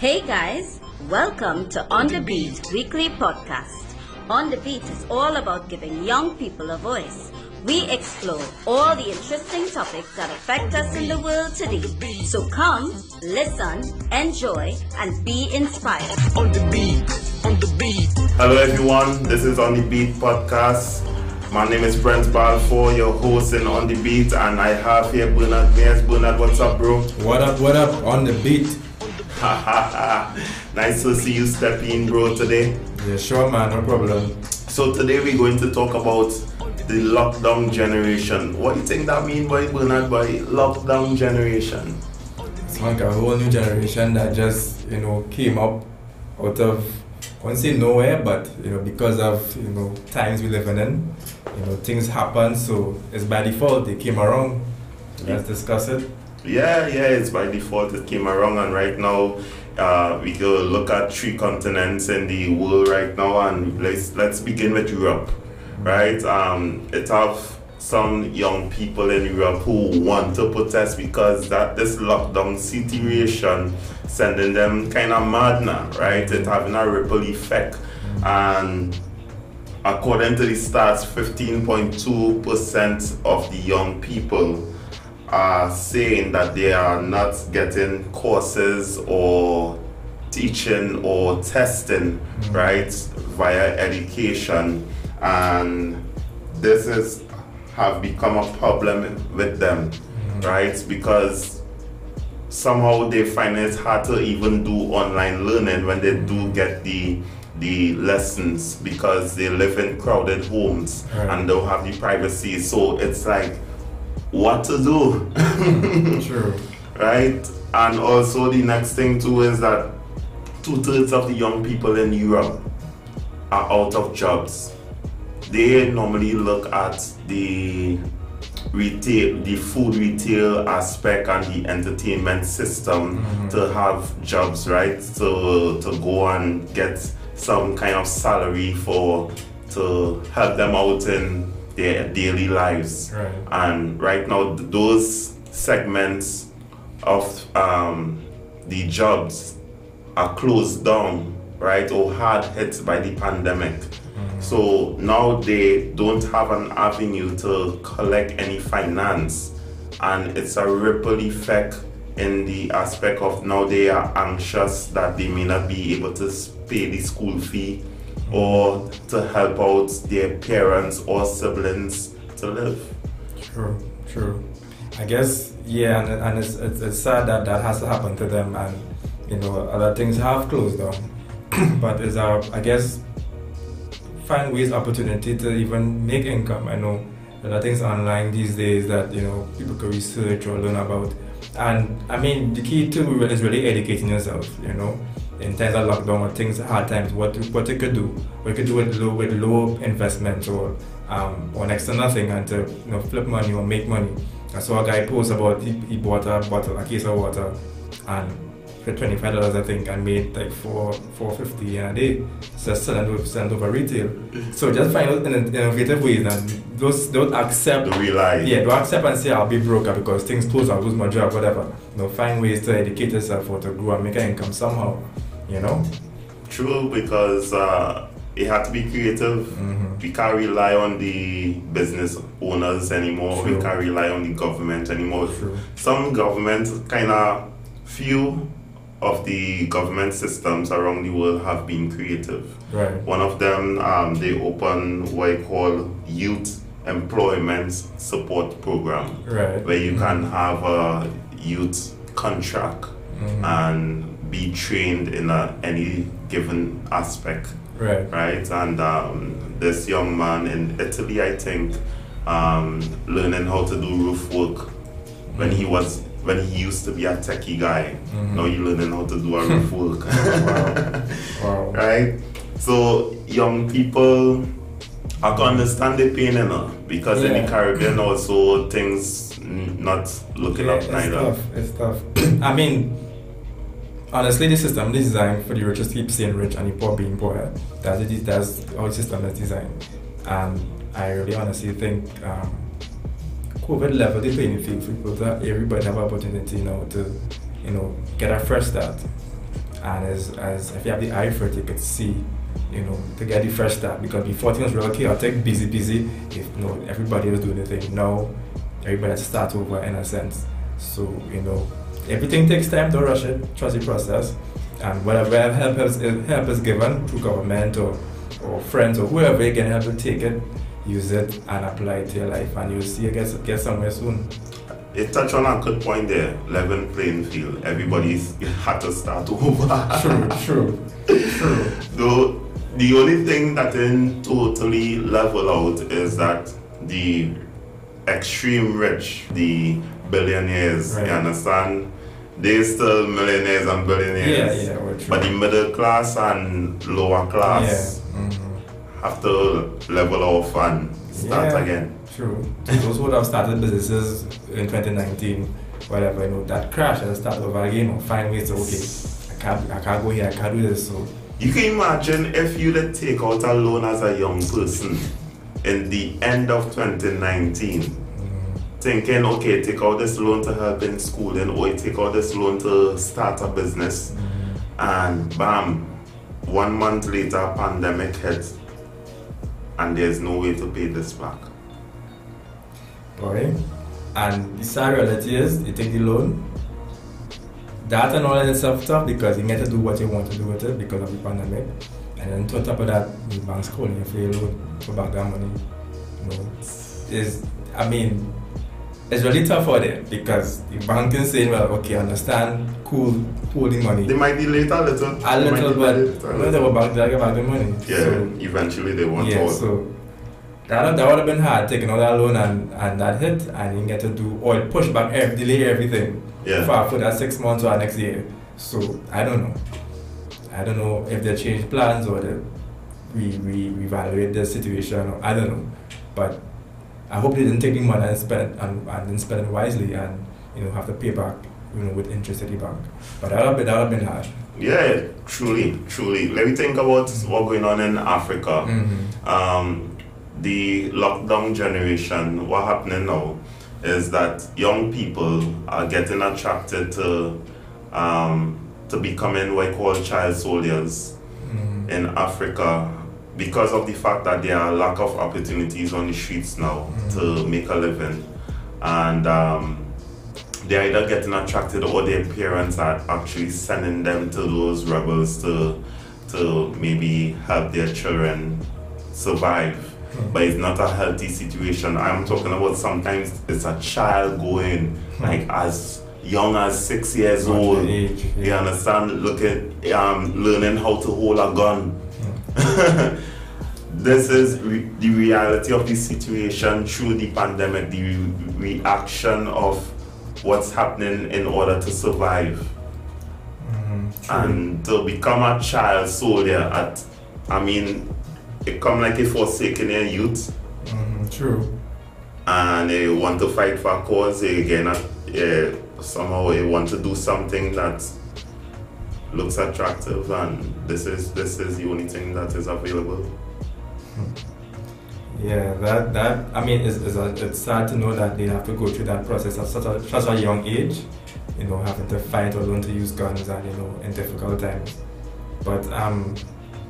Hey guys, welcome to On the Beat weekly podcast. On the Beat is all about giving young people a voice. We explore all the interesting topics that affect us in the world today. So come, listen, enjoy, and be inspired. On the beat, on the beat. Hello everyone, this is On The Beat podcast. My name is Brent Balfour, your host in On The Beat, and I have here Bernard Mayers. Bernard, what's up, bro? What up, what up, on the beat? nice to see you step in, bro, today. Yeah, sure, man, no problem. So today we're going to talk about the lockdown generation. What do you think that mean by Bernard by lockdown generation? It's like a whole new generation that just, you know, came up out of, I won't say nowhere, but, you know, because of, you know, times we live in, you know, things happen, so it's by default they came around. Let's discuss it. Yeah, yeah, it's by default it came around, and right now uh, we go look at three continents in the world right now, and let's let's begin with Europe, right? Um, it have some young people in Europe who want to protest because that this lockdown situation sending them kind of mad now, right? It having a ripple effect, and according to the stats, 15.2% of the young people are saying that they are not getting courses or teaching or testing mm. right via education. And this is have become a problem with them mm. right? Because somehow they find it hard to even do online learning when they do mm. get the the lessons because they live in crowded homes Right. and don't have the privacy. So it's like what to do. True. right? And also the next thing too is that two-thirds of the young people in europe are out of jobs. They normally look at the retail the food retail aspect and the entertainment system mm-hmm. to have jobs right? To to go and get some kind of salary for to help them out in their daily lives. Right. and right now those segments of um, the jobs are closed down right or hard hit by the pandemic. So now they don't have an avenue to collect any finance. And it's a ripple effect in the aspect of now they are anxious that they may not be able to pay the school fee or to help out their parents or siblings to live True, true. I guess yeah, and, and it's, it's it's sad that that has to happen to them, and you know other things have closed down. but it's our I guess find ways opportunity to even make income. I know there are things online these days that you know people can research or learn about, and I mean the key to is really educating yourself. You know. In times of lockdown or things hard times, what what you could do, we could do with low with low investment or um, or next to nothing and to you know flip money or make money. I saw a guy post about he, he bought a bottle, a case of water, and for twenty five dollars I think, and made like four four fifty in a day. So selling over selling over retail. So just find out in innovative ways and those don't accept. to realize Yeah, don't accept and say I'll be broke because things close, I'll lose my job, whatever. You know, find ways to educate yourself or to grow and make an income somehow. You know. True, because uh, it had to be creative. Mhm. We can't rely on the business owners anymore. True. We can't rely on the government anymore. True. Some governments, kind of few of the government systems around the world have been creative. Right. One of them, um, they open what I call youth employment support program, Right. where you can have a youth contract Mhm. and be trained in a, any given aspect, Right. right? And um, this young man in Italy, I think, um, learning how to do roof work when he was when he used to be a techie guy. Mhm. Now you learning how to do a roof work, Wow. Wow. right? So young people, I can understand the pain, you know, because in the Caribbean also things not looking Yeah, up it's neither. tough. It's tough. I mean, honestly, the system is designed for the rich to keep staying rich and the poor being poor. That's it. That's how the system is designed. And I really honestly think um, COVID level the playing field for people that everybody have opportunity, you know, to you know get a fresh start. And as, as if you have the eye for it, you could see, you know, to get the fresh start. Because before things were real chaotic, busy, busy. If you know everybody was doing the thing. Now everybody has to start over in a sense. So you know, everything takes time. Don't rush it. Trust the process. And whatever help is help is given through government or or friends or whoever you can help to take it, use it and apply it to your life, and you'll see you get get somewhere soon. You touch on a good point there, level playing field. Everybody's had to start over. True, true, true. Though the only thing that didn't totally level out is that the extreme rich, the billionaires, Right. you understand? They still millionaires and billionaires. Yeah, yeah, true. But the middle class and lower class Yeah. mhm. have to level off and start Yeah. again. True. Those who would have started businesses in 2019, whatever, you know, that crash and start over again or find ways to, okay, I can't, I can't go here, I can't do this. So, You can imagine if you did take out a loan as a young person in the end of 2019, thinking, okay, take out this loan to help in schooling, or oh, take out this loan to start a business, and bam, one month later, pandemic hits, and there's no way to pay this back. Boy. And the sad reality is, you take the loan, that and all that stuff tough because you get to do what you want to do with it because of the pandemic. And then on top of that, the bank's calling you for your loan for back that money. You know, is I mean, it's really tough for them because the bank is saying, well, okay, understand, cool, holding money. They might delay it a little. a little, but a when they were back, they get back the money. Yeah, So, eventually they want yeah, so that, that would have been hard taking all that loan and, and that hit and you get to do or push back every delay everything Yeah. for, for that six months or next year. So I don't know. I don't know if they change plans or they we, we reevaluate the situation or I don't know. But I hope they didn't take the money and spend it and, and didn't spend it wisely and you know have to pay back you know with interest at the bank. But that would have been that would have been hard. Yeah, truly, truly. Let me think about what's going on in Africa. Mm-hmm. Um, the lockdown generation, what happening now is that young people are getting attracted to um, to becoming what I call child soldiers Mm-hmm. in Africa because of the fact that there are lack of opportunities on the streets now to make a living. And um, they're either getting attracted or their parents are actually sending them to those rebels to to maybe help their children survive. But it's not a healthy situation. I'm talking about sometimes it's a child going like as young as six years Not old. age, you yeah. understand looking um, learning how to hold a gun this is re- the reality of the situation through the pandemic, the re- reaction of what's happening in order to survive. And to become a child soldier at, I mean, it come like a forsaken youth Mhm, True. and they want to fight for a cause, they again, uh, somehow they want to do something that looks attractive and this is this is the only thing that is available. Yeah, that that I mean, it's, it's, a, it's sad to know that they have to go through that process at such a such a young age. You know, having to fight or learn to use guns and you know in difficult times. But um,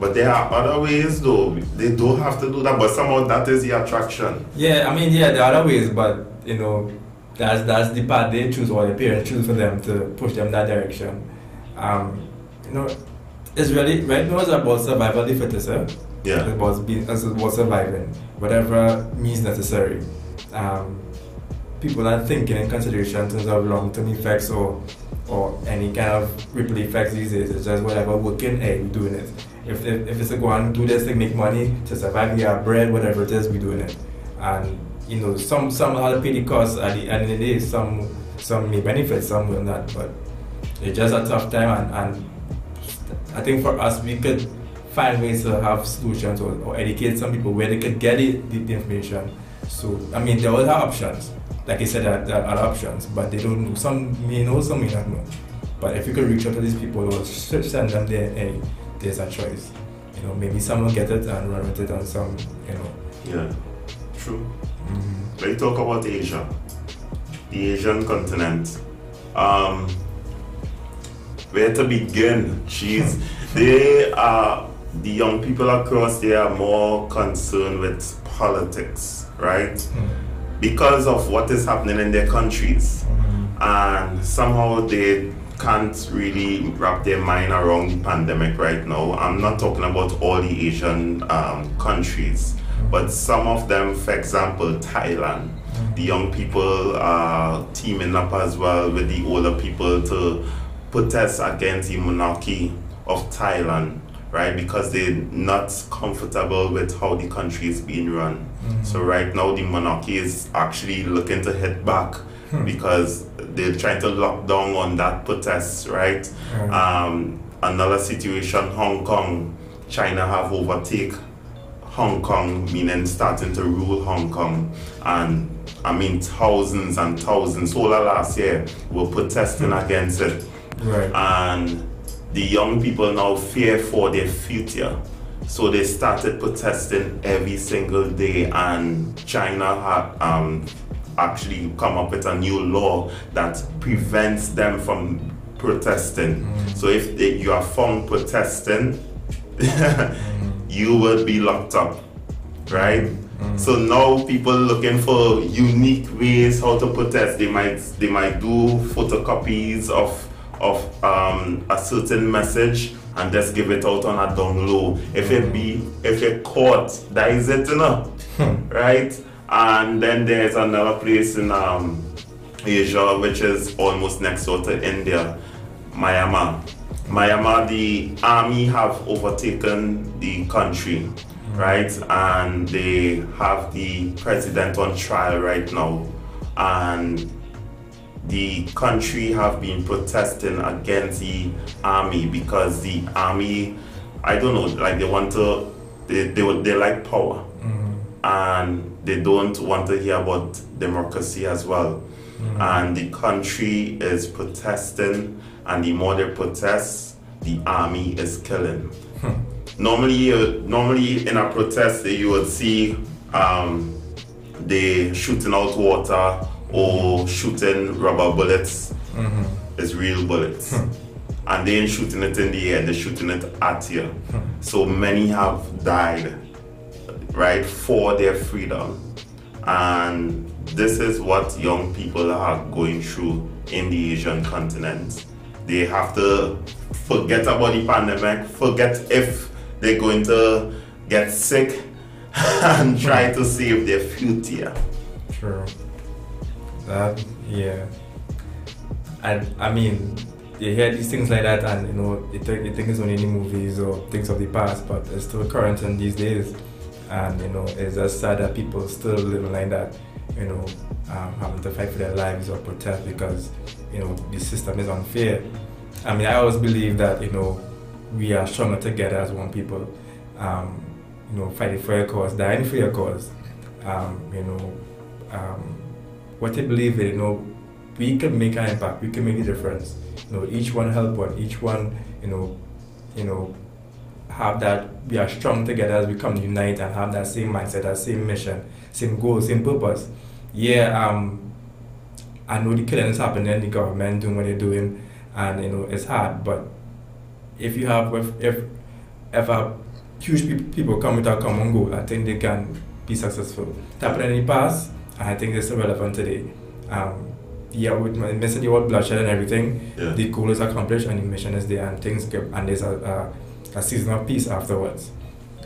But there are other ways though. They don't have to do that, but somehow that is the attraction. yeah, I mean, yeah, there are other ways, but you know, that's that's the path they choose or the parents choose for them to push them that direction. Um, you know, it's really right now it's about survival of the fittest. Eh? Yeah. It was being as it was surviving, whatever means necessary. Um, people are thinking in consideration in terms of long term effects or or any kind of ripple effects these days. It's just whatever working, hey, we're doing it. If, if, if it's a go and do this to make money, to survive, get bread, whatever it is, we're doing it. And you know, some some have to pay the cost at the end of the day. Some some may benefit, some will not. But it's just a tough time, and, and I think for us, we could find ways to have solutions or, or educate some people where they could get it, the, the information. So, I mean, there are other options. Like I said, there, there are other options, but they don't know. Some may know, some may not know. But if you could reach out to these people or send them there, hey, there's a choice. You know, maybe some will get it and run with it, and some, you know. Yeah. True. Let's talk about Asia. The Asian continent. Um, where to begin? Jeez, they are the young people across there are more concerned with politics, right? Mm. Because of what is happening in their countries, mm-hmm. and somehow they can't really wrap their mind around the pandemic right now. I'm not talking about all the Asian um, countries, mm. but some of them, for example, Thailand. Mm. The young people are teaming up as well with the older people to protest against the monarchy of Thailand, right? Because they're not comfortable with how the country is being run. Mm-hmm. So right now the monarchy is actually looking to head back hmm. because they're trying to lock down on that protest, right? Um, another situation, Hong Kong, China have overtake Hong Kong, meaning starting to rule Hong Kong. And I mean, thousands and thousands, all last year, were protesting hmm. against it. Right. And the young people now fear for their future. So they started protesting every single day, and China had um, actually come up with a new law that prevents them from protesting. So if they, you are found protesting, you will be locked up, right? So now people looking for unique ways how to protest. They might they might do photocopies of of um, a certain message and just give it out on a down low. If it be if it caught, that is it, you know, right? And then there's another place in um, Asia which is almost next door to India, Myanmar. Myanmar, the army have overtaken the country, right? And they have the president on trial right now. And the country have been protesting against the army because the army, I don't know, like they want to, they, they, would- they like power. Mm-hmm. And they don't want to hear about democracy as well. Mm-hmm. And the country is protesting, and the more they protest, the army is killing. Hmm. normally, you, normally in a protest, you would see um, they shooting out water or shooting rubber bullets. Mm-hmm. It's real bullets. Hmm. and they ain't shooting it in the air, they're shooting it at you. Hmm. So many have died, right, for their freedom. And this is what young people are going through in the Asian continent. They have to forget about the pandemic, forget if they're going to get sick, and try hmm. to save their future. True. That yeah. I I mean, you hear these things like that, and you know, you think, you think it's only in movies or things of the past, but it's still current in these days. And you know, it's just sad that people still living like that. You know, um, having to fight for their lives or protest because you know the system is unfair. I mean, I always believe that you know we are stronger together as one people. Um, you know, fighting for your cause, dying for your cause. Um, you know, um, what I believe in, you know, we can make an impact, we can make a difference. You know, each one help one, each one, you know, you know, have that we are strong together as we come unite and have that same mindset, that same mission, same goal, same purpose. Yeah, um, I know the killing is happening, the government doing what they're doing, and you know it's hard. But if you have, if if, if a huge peop people come with a common goal, I think they can be successful. It happened in the past, I think it's still relevant today. Um, yeah, with my message about bloodshed and everything, Yeah. the goal is accomplished and the mission is there, and things get and there's a, a, a season of peace afterwards.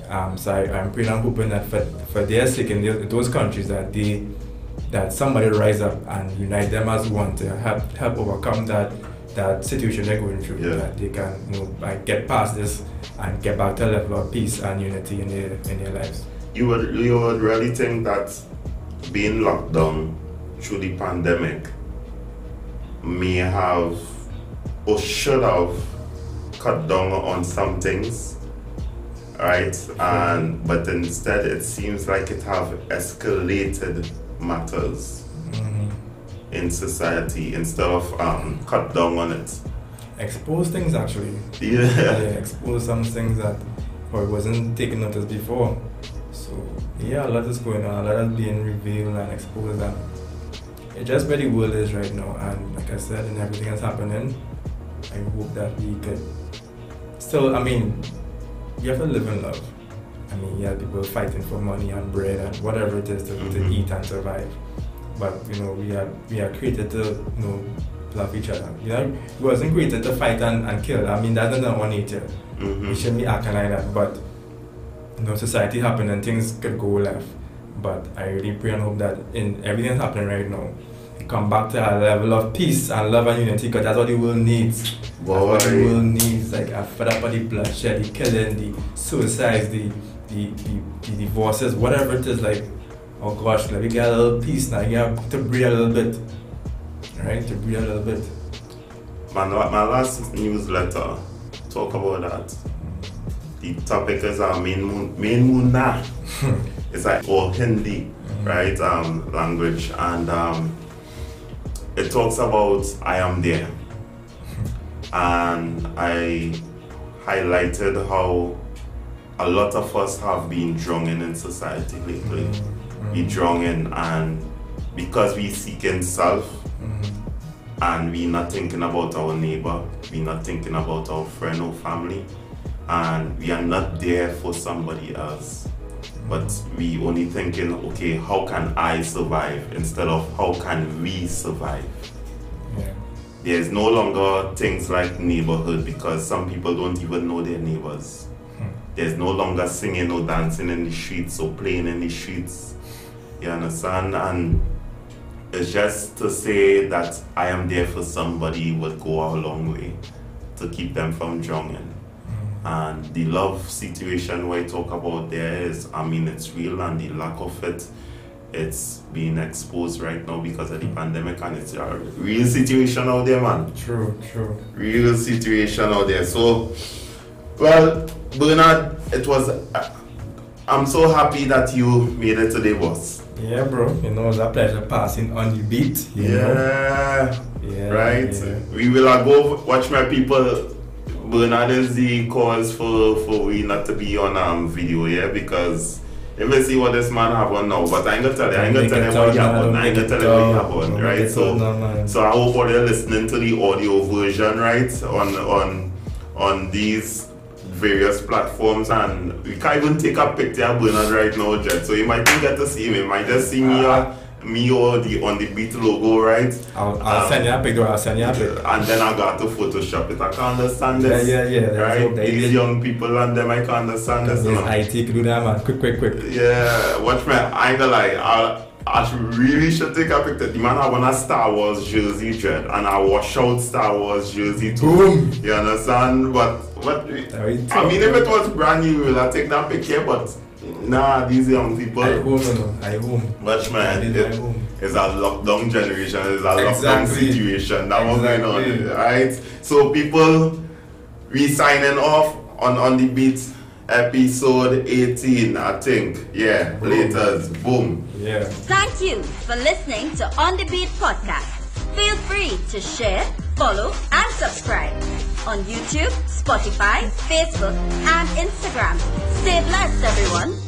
Um, so I, I'm praying and hoping that for, for their sake in the- those countries that they that somebody rise up and unite them as one to help help overcome that that situation they're going through. Yeah. That they can you know like get past this and get back to a level of peace and unity in their in their lives. You would you would really think that being locked down through the pandemic may have or should have cut down on some things, right? And but instead it seems like it have escalated matters in society instead of um, cut down on it. Expose things actually. Yeah. yeah, expose some things that or wasn't taken notice before. Yeah, a lot is going on, a lot is being revealed and exposed and it's just where the world is right now and like I said and everything that's happening, I hope that we could still, I mean, you have to live in love. I mean, you have people fighting for money and bread and whatever it is to, to Mhm. eat and survive. But you know, we are we are created to you know love each other. You know, we wasn't created to fight and, and kill. I mean, that's not our nature. Mhm. We shouldn't be acting like that. But you know, society happen and things could go left. But I really pray and hope that in everything that's happening right now, we come back to a level of peace and love and unity because that's what the world needs. That's what the Boy. world needs. Like I fed up with the bloodshed, the killing, the suicides, the the, the, the divorces, whatever it is. Like, oh gosh, like we get a little peace now. You have to breathe a little bit, right? To breathe a little bit. My, my last newsletter talk about that. The topic is our main moon, main muna. Hmm. it's like or Hindi, hmm. right? Um, language, and um, it talks about I am there, hmm. and I highlighted how a lot of us have been drowning in society lately. We drowning, and because we seeking self and we not thinking about our neighbor, we not thinking about our friend or family, and we are not there for somebody else. But we only thinking, okay, how can I survive instead of how can we survive? Yeah. There's no longer things like neighborhood because some people don't even know their neighbors. Hmm. There's no longer singing or dancing in the streets or playing in the streets. You understand? And it's just to say that I am there for somebody would go a long way to keep them from drowning. And the love situation we talk about there is, I mean, it's real, and the lack of it, it's being exposed right now because of the pandemic, and it's a real situation out there, man True, true. real situation out there. So, well, Bernard, it was. I'm so happy that you made it today, boss. Yeah, bro. You know, it's a pleasure passing on the beat. You Know? Yeah, Yeah. right. yeah. We will uh, go watch my people. Bernard is the cause for for we not to be on um video, yeah, because. If I see what this man have on now, but I ain't gonna tell you, I ain't gonna tell you what he have on, I ain't gonna tell you what he have on, right? So, so I hope all you're listening to the audio version, right, on on on these various platforms, and we can't even take a picture of Bernard right now, Jet. So you might not get to see him. You might just see me, uh, me or the on the beat logo, right? I'll, I'll Um, send you a pic, though. I'll send you a pic. And then I got to Photoshop it. I can't understand this. Yeah, yeah, yeah, Right? they These young people and them, I can't understand this. Know. IT could do that, man. Quick, quick, quick. Yeah, watch me. I ain't gonna lie. I, I should really should take a picture. The man I want a Star Wars jersey, dread, and I wash out Star Wars jersey too. Boom. You understand? But what? I mean, if it was brand new, will I take that picture? But nah, these young people. I home, no, no. I home. Watch man, I it- home. it's a lockdown generation. It's a lockdown situation. That was going on, right? So people, we signing off on on the beat episode 18, I think. Yeah, Boom. laters, boom. Yeah. Thank you for listening to On the Beat podcast. Feel free to share, follow, and subscribe on YouTube, Spotify, Facebook, and Instagram. Stay blessed, everyone.